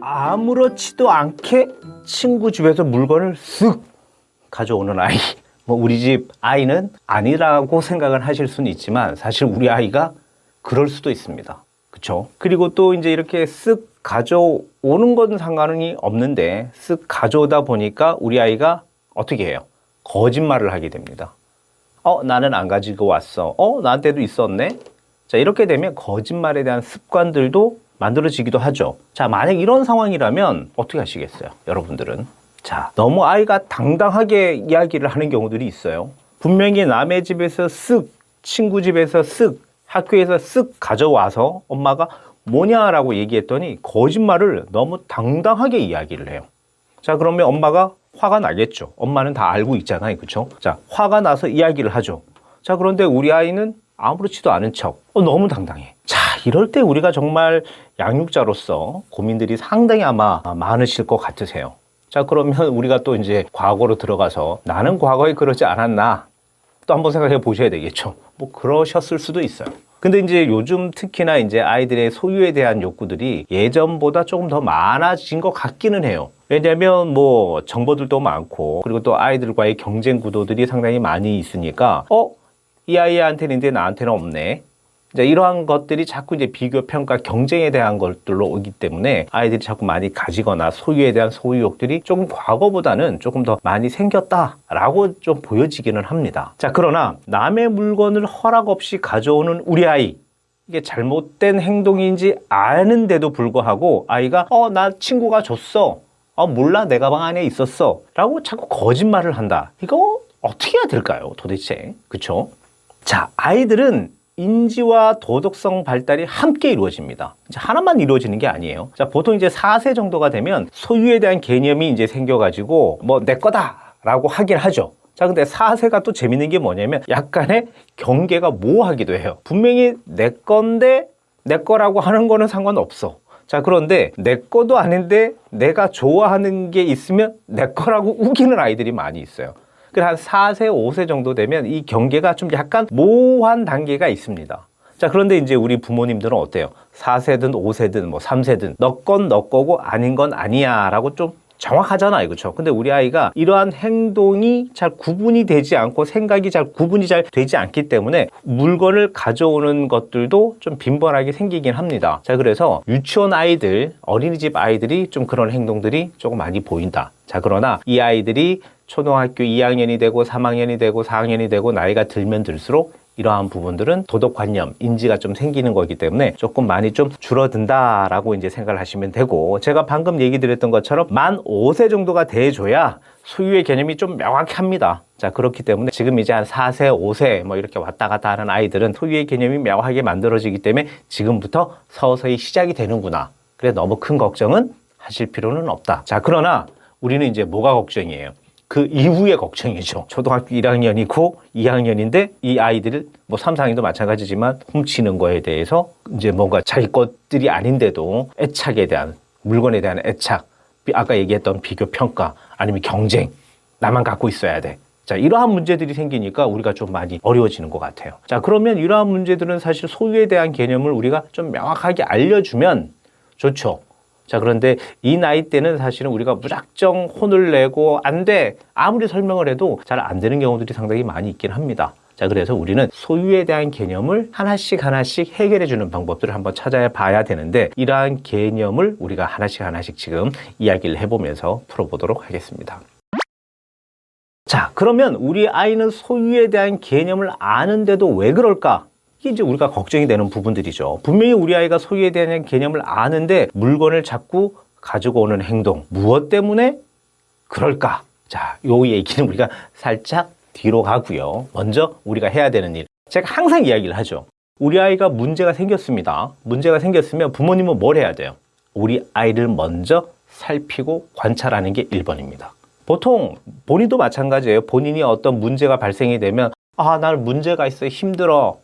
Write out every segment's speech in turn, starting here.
아무렇지도 않게 친구 집에서 물건을 쓱 가져오는 아이. 뭐 우리 집 아이는 아니라고 생각을 하실 수는 있지만 사실 우리 아이가 그럴 수도 있습니다. 그렇죠? 그리고 또 이제 이렇게 쓱 가져오는 건 상관이 없는데 쓱 가져오다 보니까 우리 아이가 어떻게 해요? 거짓말을 하게 됩니다. 어, 나는 안 가지고 왔어. 어, 나한테도 있었네. 자, 이렇게 되면 거짓말에 대한 습관들도 만들어지기도 하죠. 자, 만약 이런 상황이라면 어떻게 하시겠어요? 여러분들은. 자, 너무 아이가 당당하게 이야기를 하는 경우들이 있어요. 분명히 남의 집에서 쓱, 친구 집에서 쓱, 학교에서 쓱 가져와서 엄마가 뭐냐라고 얘기했더니 거짓말을 너무 당당하게 이야기를 해요. 자, 그러면 엄마가 화가 나겠죠. 엄마는 다 알고 있잖아요. 그쵸? 자, 화가 나서 이야기를 하죠. 자, 그런데 우리 아이는 아무렇지도 않은 척. 어, 너무 당당해. 자, 이럴 때 우리가 정말 양육자로서 고민들이 상당히 아마 많으실 것 같으세요. 자, 그러면 우리가 또 이제 과거로 들어가서 나는 과거에 그러지 않았나? 또 한번 생각해 보셔야 되겠죠. 뭐 그러셨을 수도 있어요. 근데 이제 요즘 특히나 이제 아이들의 소유에 대한 욕구들이 예전보다 조금 더 많아진 것 같기는 해요. 왜냐하면 뭐 정보들도 많고 그리고 또 아이들과의 경쟁 구도들이 상당히 많이 있으니까 어? 이 아이한테는 있는데 나한테는 없네. 이제 이러한 것들이 자꾸 이제 비교, 평가, 경쟁에 대한 것들로 오기 때문에 아이들이 자꾸 많이 가지거나 소유에 대한 소유욕들이 조금 과거보다는 조금 더 많이 생겼다라고 좀 보여지기는 합니다. 자, 그러나 남의 물건을 허락 없이 가져오는 우리 아이. 이게 잘못된 행동인지 아는데도 불구하고 아이가 어, 나 친구가 줬어. 어, 몰라. 내 가방 안에 있었어. 라고 자꾸 거짓말을 한다. 이거 어떻게 해야 될까요? 도대체. 그쵸? 자, 아이들은 인지와 도덕성 발달이 함께 이루어집니다. 이제 하나만 이루어지는 게 아니에요. 자, 보통 이제 4세 정도가 되면 소유에 대한 개념이 이제 생겨가지고 뭐 내 거다라고 하긴 하죠. 자, 근데 4세가 또 재밌는 게 뭐냐면 약간의 경계가 모호하기도 해요. 분명히 내 건데 내 거라고 하는 거는 상관없어. 자, 그런데 내 거도 아닌데 내가 좋아하는 게 있으면 내 거라고 우기는 아이들이 많이 있어요. 그한 4세, 5세 정도 되면 이 경계가 좀 약간 모호한 단계가 있습니다. 자, 그런데 이제 우리 부모님들은 어때요? 4세든 5세든 뭐 3세든 너건 너 거고 아닌 건 아니야 라고 좀 정확하잖아요. 그렇죠? 근데 우리 아이가 이러한 행동이 잘 구분이 되지 않고 생각이 잘 구분이 잘 되지 않기 때문에 물건을 가져오는 것들도 좀 빈번하게 생기긴 합니다. 자, 그래서 유치원 아이들, 어린이집 아이들이 좀 그런 행동들이 조금 많이 보인다. 자, 그러나 이 아이들이 초등학교 2학년이 되고 3학년이 되고 4학년이 되고 나이가 들면 들수록 이러한 부분들은 도덕관념, 인지가 좀 생기는 거기 때문에 조금 많이 좀 줄어든다라고 이제 생각을 하시면 되고 제가 방금 얘기 드렸던 것처럼 만 5세 정도가 돼줘야 소유의 개념이 좀 명확합니다. 자, 그렇기 때문에 지금 이제 한 4세, 5세 뭐 이렇게 왔다 갔다 하는 아이들은 소유의 개념이 명확하게 만들어지기 때문에 지금부터 서서히 시작이 되는구나. 그래 너무 큰 걱정은 하실 필요는 없다. 자, 그러나 우리는 이제 뭐가 걱정이에요? 그 이후의 걱정이죠. 초등학교 1학년이고 2학년인데 이 아이들을 뭐 3, 4학년도 마찬가지지만 훔치는 거에 대해서 이제 뭔가 자기 것들이 아닌데도 애착에 대한 물건에 대한 애착, 비- 아까 얘기했던 비교 평가 아니면 경쟁, 나만 갖고 있어야 돼. 자, 이러한 문제들이 생기니까 우리가 좀 많이 어려워지는 것 같아요. 자, 그러면 이러한 문제들은 사실 소유에 대한 개념을 우리가 좀 명확하게 알려주면 좋죠. 자, 그런데 이 나이 때는 사실은 우리가 무작정 혼을 내고 안 돼. 아무리 설명을 해도 잘 안 되는 경우들이 상당히 많이 있긴 합니다. 자, 그래서 우리는 소유에 대한 개념을 하나씩 하나씩 해결해 주는 방법들을 한번 찾아야 봐야 되는데 이러한 개념을 우리가 하나씩 하나씩 지금 이야기를 해보면서 풀어보도록 하겠습니다. 자, 그러면 우리 아이는 소유에 대한 개념을 아는데도 왜 그럴까? 이게 이제 우리가 걱정이 되는 부분들이죠. 분명히 우리 아이가 소유에 대한 개념을 아는데 물건을 자꾸 가지고 오는 행동. 무엇 때문에 그럴까? 자, 요 얘기는 우리가 살짝 뒤로 가고요. 먼저 우리가 해야 되는 일. 제가 항상 이야기를 하죠. 우리 아이가 문제가 생겼습니다. 문제가 생겼으면 부모님은 뭘 해야 돼요? 우리 아이를 먼저 살피고 관찰하는 게 1번입니다. 보통 본인도 마찬가지예요. 본인이 어떤 문제가 발생이 되면 아, 날 문제가 있어. 힘들어.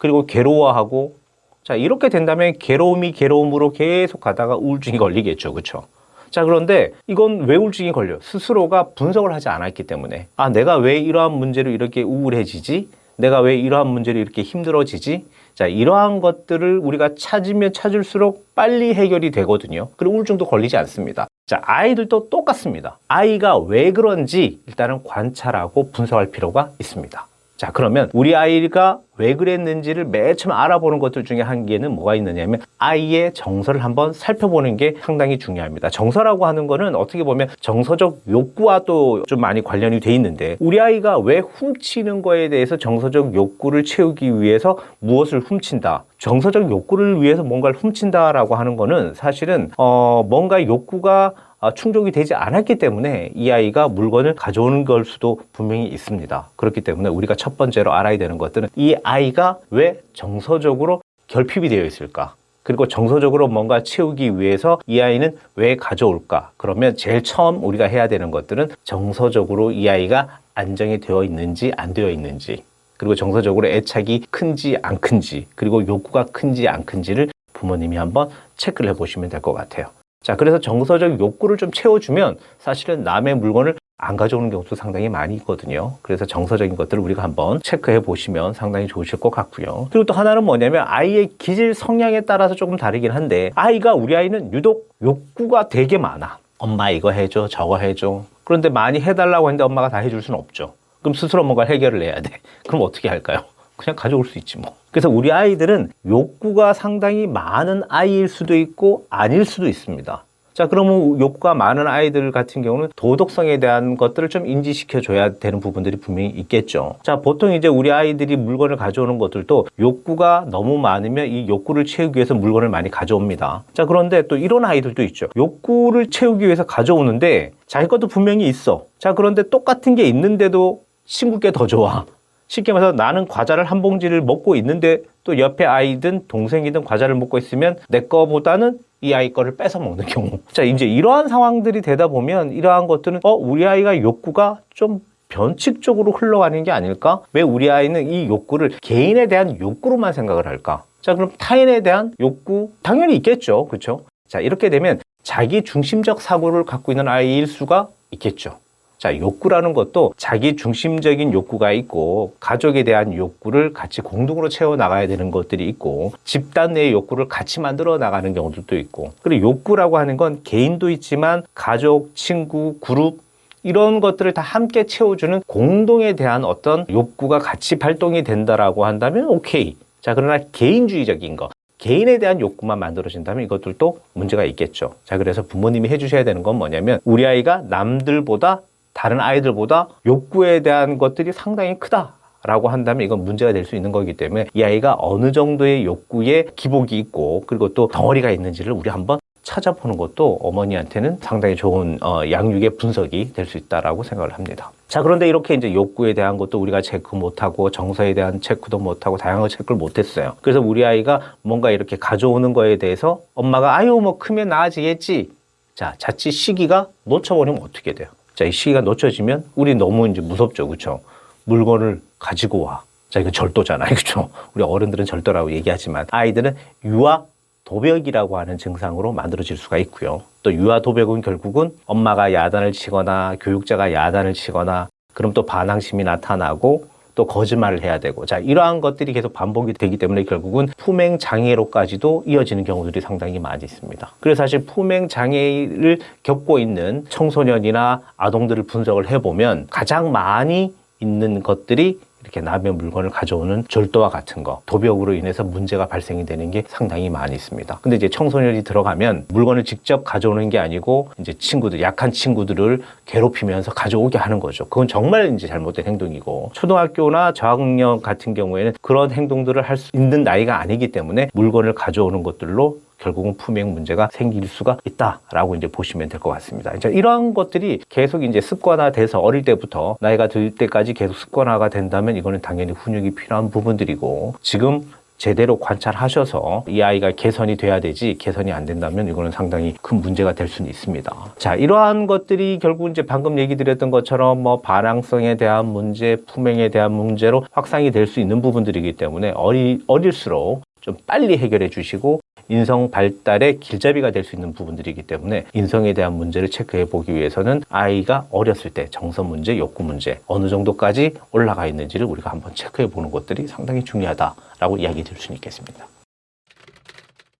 그리고 괴로워하고 자, 이렇게 된다면 괴로움이 괴로움으로 계속 가다가 우울증이 걸리겠죠. 그렇죠? 자, 그런데 이건 왜 우울증이 걸려? 스스로가 분석을 하지 않았기 때문에 아, 내가 왜 이러한 문제로 이렇게 우울해지지? 내가 왜 이러한 문제로 이렇게 힘들어지지? 자, 이러한 것들을 우리가 찾으면 찾을수록 빨리 해결이 되거든요. 그리고 우울증도 걸리지 않습니다. 자, 아이들도 똑같습니다. 아이가 왜 그런지 일단은 관찰하고 분석할 필요가 있습니다. 자, 그러면 우리 아이가 왜 그랬는지를 맨 처음 알아보는 것들 중에 한 개는 뭐가 있느냐면 아이의 정서를 한번 살펴보는 게 상당히 중요합니다. 정서라고 하는 거는 어떻게 보면 정서적 욕구와 또 좀 많이 관련이 돼 있는데 우리 아이가 왜 훔치는 거에 대해서 정서적 욕구를 채우기 위해서 무엇을 훔친다. 정서적 욕구를 위해서 뭔가를 훔친다라고 하는 거는 사실은 어 뭔가 욕구가 아, 충족이 되지 않았기 때문에 이 아이가 물건을 가져오는 걸 수도 분명히 있습니다. 그렇기 때문에 우리가 첫 번째로 알아야 되는 것들은 이 아이가 왜 정서적으로 결핍이 되어 있을까? 그리고 정서적으로 뭔가 채우기 위해서 이 아이는 왜 가져올까? 그러면 제일 처음 우리가 해야 되는 것들은 정서적으로 이 아이가 안정이 되어 있는지 안 되어 있는지 그리고 정서적으로 애착이 큰지 안 큰지 그리고 욕구가 큰지 안 큰지를 부모님이 한번 체크를 해 보시면 될 것 같아요. 자, 그래서 정서적 욕구를 좀 채워주면 사실은 남의 물건을 안 가져오는 경우도 상당히 많이 있거든요. 그래서 정서적인 것들을 우리가 한번 체크해 보시면 상당히 좋으실 것 같고요. 그리고 또 하나는 뭐냐면 아이의 기질 성향에 따라서 조금 다르긴 한데 아이가 우리 아이는 유독 욕구가 되게 많아. 엄마 이거 해줘, 저거 해줘. 그런데 많이 해달라고 했는데 엄마가 다 해줄 수는 없죠. 그럼 스스로 뭔가 해결을 해야 돼. 그럼 어떻게 할까요? 그냥 가져올 수 있지 뭐. 그래서 우리 아이들은 욕구가 상당히 많은 아이일 수도 있고 아닐 수도 있습니다. 자, 그러면 욕구가 많은 아이들 같은 경우는 도덕성에 대한 것들을 좀 인지시켜 줘야 되는 부분들이 분명히 있겠죠. 자, 보통 이제 우리 아이들이 물건을 가져오는 것들도 욕구가 너무 많으면 이 욕구를 채우기 위해서 물건을 많이 가져옵니다. 자, 그런데 또 이런 아이들도 있죠. 욕구를 채우기 위해서 가져오는데 자기 것도 분명히 있어. 자, 그런데 똑같은 게 있는데도 친구께 더 좋아. 쉽게 말해서 나는 과자를 한 봉지를 먹고 있는데 또 옆에 아이든 동생이든 과자를 먹고 있으면 내 거보다는 이 아이 거를 뺏어 먹는 경우. 자, 이제 이러한 상황들이 되다 보면 이러한 것들은 어, 우리 아이가 욕구가 좀 변칙적으로 흘러가는 게 아닐까? 왜 우리 아이는 이 욕구를 개인에 대한 욕구로만 생각을 할까? 자, 그럼 타인에 대한 욕구 당연히 있겠죠. 그렇죠? 자, 이렇게 되면 자기 중심적 사고를 갖고 있는 아이일 수가 있겠죠. 자, 욕구라는 것도 자기 중심적인 욕구가 있고 가족에 대한 욕구를 같이 공동으로 채워 나가야 되는 것들이 있고 집단 내의 욕구를 같이 만들어 나가는 경우들도 있고 그리고 욕구라고 하는 건 개인도 있지만 가족, 친구, 그룹 이런 것들을 다 함께 채워주는 공동에 대한 어떤 욕구가 같이 발동이 된다라고 한다면 오케이. 자, 그러나 개인주의적인 거, 개인에 대한 욕구만 만들어진다면 이것들도 문제가 있겠죠. 자, 그래서 부모님이 해주셔야 되는 건 뭐냐면 우리 아이가 남들보다 다른 아이들보다 욕구에 대한 것들이 상당히 크다. 라고 한다면 이건 문제가 될 수 있는 거기 때문에 이 아이가 어느 정도의 욕구에 기복이 있고 그리고 또 덩어리가 있는지를 우리 한번 찾아보는 것도 어머니한테는 상당히 좋은 어, 양육의 분석이 될 수 있다라고 생각을 합니다. 자, 그런데 이렇게 이제 욕구에 대한 것도 우리가 체크 못하고 정서에 대한 체크도 못하고 다양한 체크를 못했어요. 그래서 우리 아이가 뭔가 이렇게 가져오는 거에 대해서 엄마가 아유 뭐 크면 나아지겠지. 자, 자칫 시기가 놓쳐버리면 어떻게 돼요? 자, 이 시기가 놓쳐지면 우리 너무 이제 무섭죠, 그렇죠? 물건을 가지고 와. 자, 이거 절도잖아요, 그렇죠? 우리 어른들은 절도라고 얘기하지만 아이들은 유아 도벽이라고 하는 증상으로 만들어질 수가 있고요. 또 유아 도벽은 결국은 엄마가 야단을 치거나 교육자가 야단을 치거나 그럼 또 반항심이 나타나고 또 거짓말을 해야 되고 자 이러한 것들이 계속 반복이 되기 때문에 결국은 품행 장애로까지도 이어지는 경우들이 상당히 많이 있습니다. 그래서 사실 품행 장애를 겪고 있는 청소년이나 아동들을 분석을 해보면 가장 많이 있는 것들이 이렇게 남의 물건을 가져오는 절도와 같은 거, 도벽으로 인해서 문제가 발생이 되는 게 상당히 많이 있습니다. 근데 이제 청소년이 들어가면 물건을 직접 가져오는 게 아니고 이제 친구들, 약한 친구들을 괴롭히면서 가져오게 하는 거죠. 그건 정말 이제 잘못된 행동이고 초등학교나 저학년 같은 경우에는 그런 행동들을 할 수 있는 나이가 아니기 때문에 물건을 가져오는 것들로 결국은 품행 문제가 생길 수가 있다라고 이제 보시면 될 것 같습니다. 이제 이러한 것들이 계속 이제 습관화돼서 어릴 때부터 나이가 들 때까지 계속 습관화가 된다면 이거는 당연히 훈육이 필요한 부분들이고 지금 제대로 관찰하셔서 이 아이가 개선이 돼야 되지 개선이 안 된다면 이거는 상당히 큰 문제가 될 수는 있습니다. 자, 이러한 것들이 결국 이제 방금 얘기 드렸던 것처럼 뭐 반항성에 대한 문제, 품행에 대한 문제로 확산이 될 수 있는 부분들이기 때문에 어리, 어릴수록 좀 빨리 해결해 주시고 인성 발달의 길잡이가 될 수 있는 부분들이기 때문에 인성에 대한 문제를 체크해 보기 위해서는 아이가 어렸을 때 정서 문제, 욕구 문제 어느 정도까지 올라가 있는지를 우리가 한번 체크해 보는 것들이 상당히 중요하다라고 이야기 드릴 수 있겠습니다.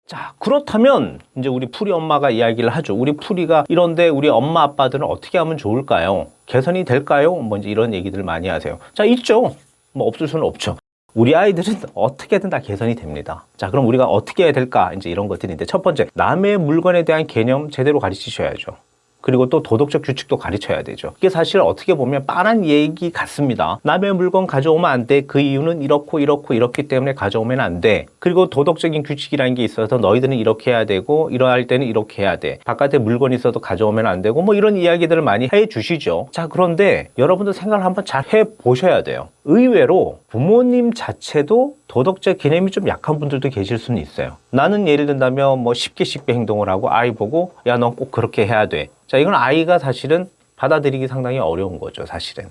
자, 그렇다면 이제 우리 풀이 엄마가 이야기를 하죠. 우리 풀이가 이런데 우리 엄마 아빠들은 어떻게 하면 좋을까요? 개선이 될까요? 뭐 이제 이런 얘기들 많이 하세요. 자, 있죠. 뭐 없을 수는 없죠. 우리 아이들은 어떻게든 다 개선이 됩니다. 자, 그럼 우리가 어떻게 해야 될까? 이제 이런 것들인데 첫 번째, 남의 물건에 대한 개념 제대로 가르치셔야죠. 그리고 또 도덕적 규칙도 가르쳐야 되죠. 이게 사실 어떻게 보면 빤한 얘기 같습니다. 남의 물건 가져오면 안 돼. 그 이유는 이렇고 이렇고 이렇기 때문에 가져오면 안 돼. 그리고 도덕적인 규칙이라는 게 있어서 너희들은 이렇게 해야 되고 이러할 때는 이렇게 해야 돼. 바깥에 물건이 있어도 가져오면 안 되고 뭐 이런 이야기들을 많이 해 주시죠. 자, 그런데 여러분들 생각을 한번 잘 해 보셔야 돼요. 의외로 부모님 자체도 도덕적 개념이 좀 약한 분들도 계실 수는 있어요. 나는 예를 든다면 뭐 쉽게 쉽게 행동을 하고 아이 보고 야, 넌 꼭 그렇게 해야 돼. 자, 이건 아이가 사실은 받아들이기 상당히 어려운 거죠, 사실은.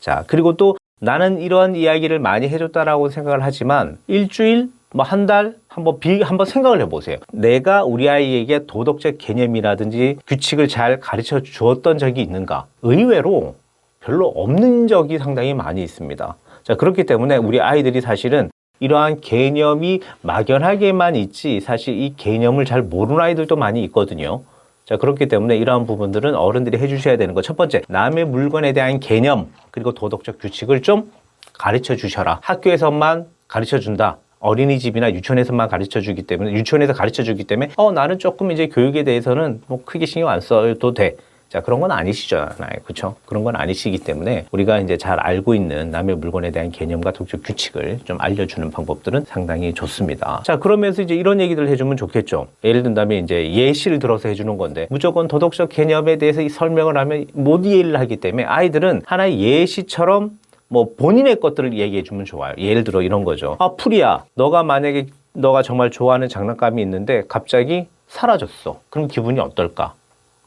자, 그리고 또 나는 이러한 이야기를 많이 해줬다라고 생각을 하지만 일주일, 뭐 한 달, 한번 비, 한번 생각을 해보세요. 내가 우리 아이에게 도덕적 개념이라든지 규칙을 잘 가르쳐 주었던 적이 있는가? 의외로 별로 없는 적이 상당히 많이 있습니다. 자, 그렇기 때문에 우리 아이들이 사실은 이러한 개념이 막연하게만 있지 사실 이 개념을 잘 모르는 아이들도 많이 있거든요. 자, 그렇기 때문에 이러한 부분들은 어른들이 해주셔야 되는 거. 첫 번째, 남의 물건에 대한 개념, 그리고 도덕적 규칙을 좀 가르쳐 주셔라. 학교에서만 가르쳐 준다. 어린이집이나 유치원에서만 가르쳐 주기 때문에, 유치원에서 가르쳐 주기 때문에, 어, 나는 조금 이제 교육에 대해서는 뭐 크게 신경 안 써도 돼. 자, 그런 건 아니시잖아요. 그쵸? 그런 건 아니시기 때문에 우리가 이제 잘 알고 있는 남의 물건에 대한 개념과 도덕적 규칙을 좀 알려주는 방법들은 상당히 좋습니다. 자, 그러면서 이제 이런 얘기를 해주면 좋겠죠. 예를 든다면 이제 예시를 들어서 해주는 건데 무조건 도덕적 개념에 대해서 이 설명을 하면 못 이해를 하기 때문에 아이들은 하나의 예시처럼 뭐 본인의 것들을 얘기해 주면 좋아요. 예를 들어 이런 거죠. 아, 풀이야. 너가 만약에 너가 정말 좋아하는 장난감이 있는데 갑자기 사라졌어. 그럼 기분이 어떨까?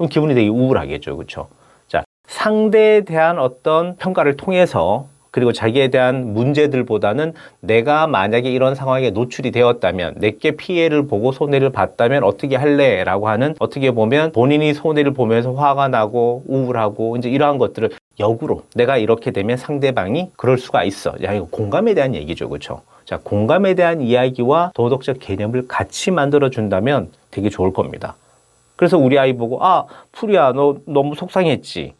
그럼 기분이 되게 우울하겠죠. 그렇죠? 자, 상대에 대한 어떤 평가를 통해서 그리고 자기에 대한 문제들보다는 내가 만약에 이런 상황에 노출이 되었다면 내게 피해를 보고 손해를 봤다면 어떻게 할래? 라고 하는 어떻게 보면 본인이 손해를 보면서 화가 나고 우울하고 이제 이러한 것들을 역으로 내가 이렇게 되면 상대방이 그럴 수가 있어. 야, 이거 공감에 대한 얘기죠. 그렇죠? 자, 공감에 대한 이야기와 도덕적 개념을 같이 만들어 준다면 되게 좋을 겁니다. 그래서 우리 아이 보고 아 풀이야 너 너무 속상했지.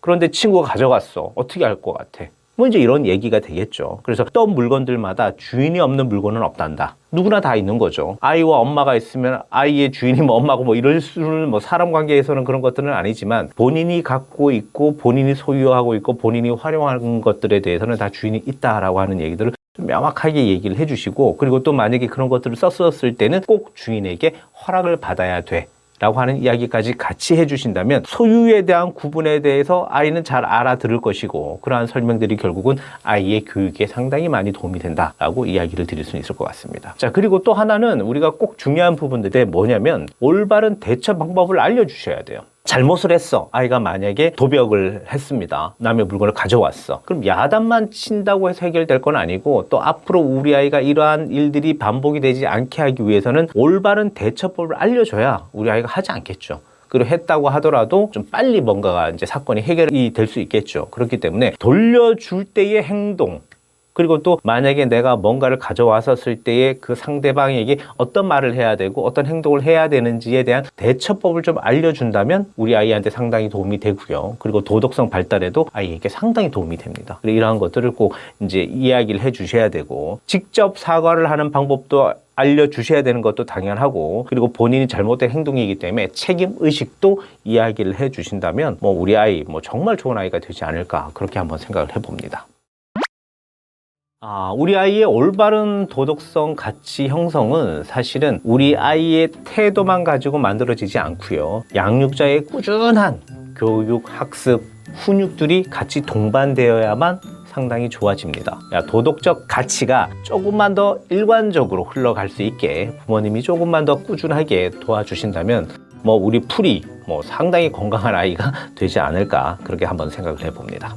그런데 친구가 가져갔어. 어떻게 할 것 같아? 뭐 이제 이런 얘기가 되겠죠. 그래서 어떤 물건들마다 주인이 없는 물건은 없단다. 누구나 다 있는 거죠. 아이와 엄마가 있으면 아이의 주인이 뭐 엄마고 뭐 이럴 수는 뭐 사람 관계에서는 그런 것들은 아니지만 본인이 갖고 있고 본인이 소유하고 있고 본인이 활용하는 것들에 대해서는 다 주인이 있다라고 하는 얘기들을 좀 명확하게 얘기를 해주시고 그리고 또 만약에 그런 것들을 썼었을 때는 꼭 주인에게 허락을 받아야 돼 라고 하는 이야기까지 같이 해주신다면 소유에 대한 구분에 대해서 아이는 잘 알아들을 것이고 그러한 설명들이 결국은 아이의 교육에 상당히 많이 도움이 된다라고 이야기를 드릴 수 있을 것 같습니다. 자 그리고 또 하나는 우리가 꼭 중요한 부분들이 뭐냐면 올바른 대처 방법을 알려주셔야 돼요. 잘못을 했어. 아이가 만약에 도벽을 했습니다. 남의 물건을 가져왔어. 그럼 야단만 친다고 해서 해결될 건 아니고 또 앞으로 우리 아이가 이러한 일들이 반복이 되지 않게 하기 위해서는 올바른 대처법을 알려줘야 우리 아이가 하지 않겠죠. 그리고 했다고 하더라도 좀 빨리 뭔가가 이제 사건이 해결이 될 수 있겠죠. 그렇기 때문에 돌려줄 때의 행동, 그리고 또 만약에 내가 뭔가를 가져왔었을 때에 그 상대방에게 어떤 말을 해야 되고 어떤 행동을 해야 되는지에 대한 대처법을 좀 알려준다면 우리 아이한테 상당히 도움이 되고요. 그리고 도덕성 발달에도 아이에게 상당히 도움이 됩니다. 이러한 것들을 꼭 이제 이야기를 해 주셔야 되고 직접 사과를 하는 방법도 알려주셔야 되는 것도 당연하고 그리고 본인이 잘못된 행동이기 때문에 책임 의식도 이야기를 해 주신다면 뭐 우리 아이 뭐 정말 좋은 아이가 되지 않을까 그렇게 한번 생각을 해봅니다. 아, 우리 아이의 올바른 도덕성 가치 형성은 사실은 우리 아이의 태도만 가지고 만들어지지 않고요. 양육자의 꾸준한 교육, 학습, 훈육들이 같이 동반되어야만 상당히 좋아집니다. 야, 도덕적 가치가 조금만 더 일관적으로 흘러갈 수 있게 부모님이 조금만 더 꾸준하게 도와주신다면 뭐 우리 풀이 뭐 상당히 건강한 아이가 되지 않을까 그렇게 한번 생각을 해봅니다.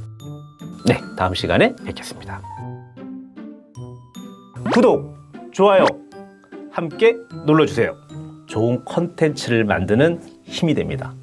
네, 다음 시간에 뵙겠습니다. 구독, 좋아요 함께 눌러주세요. 좋은 컨텐츠를 만드는 힘이 됩니다.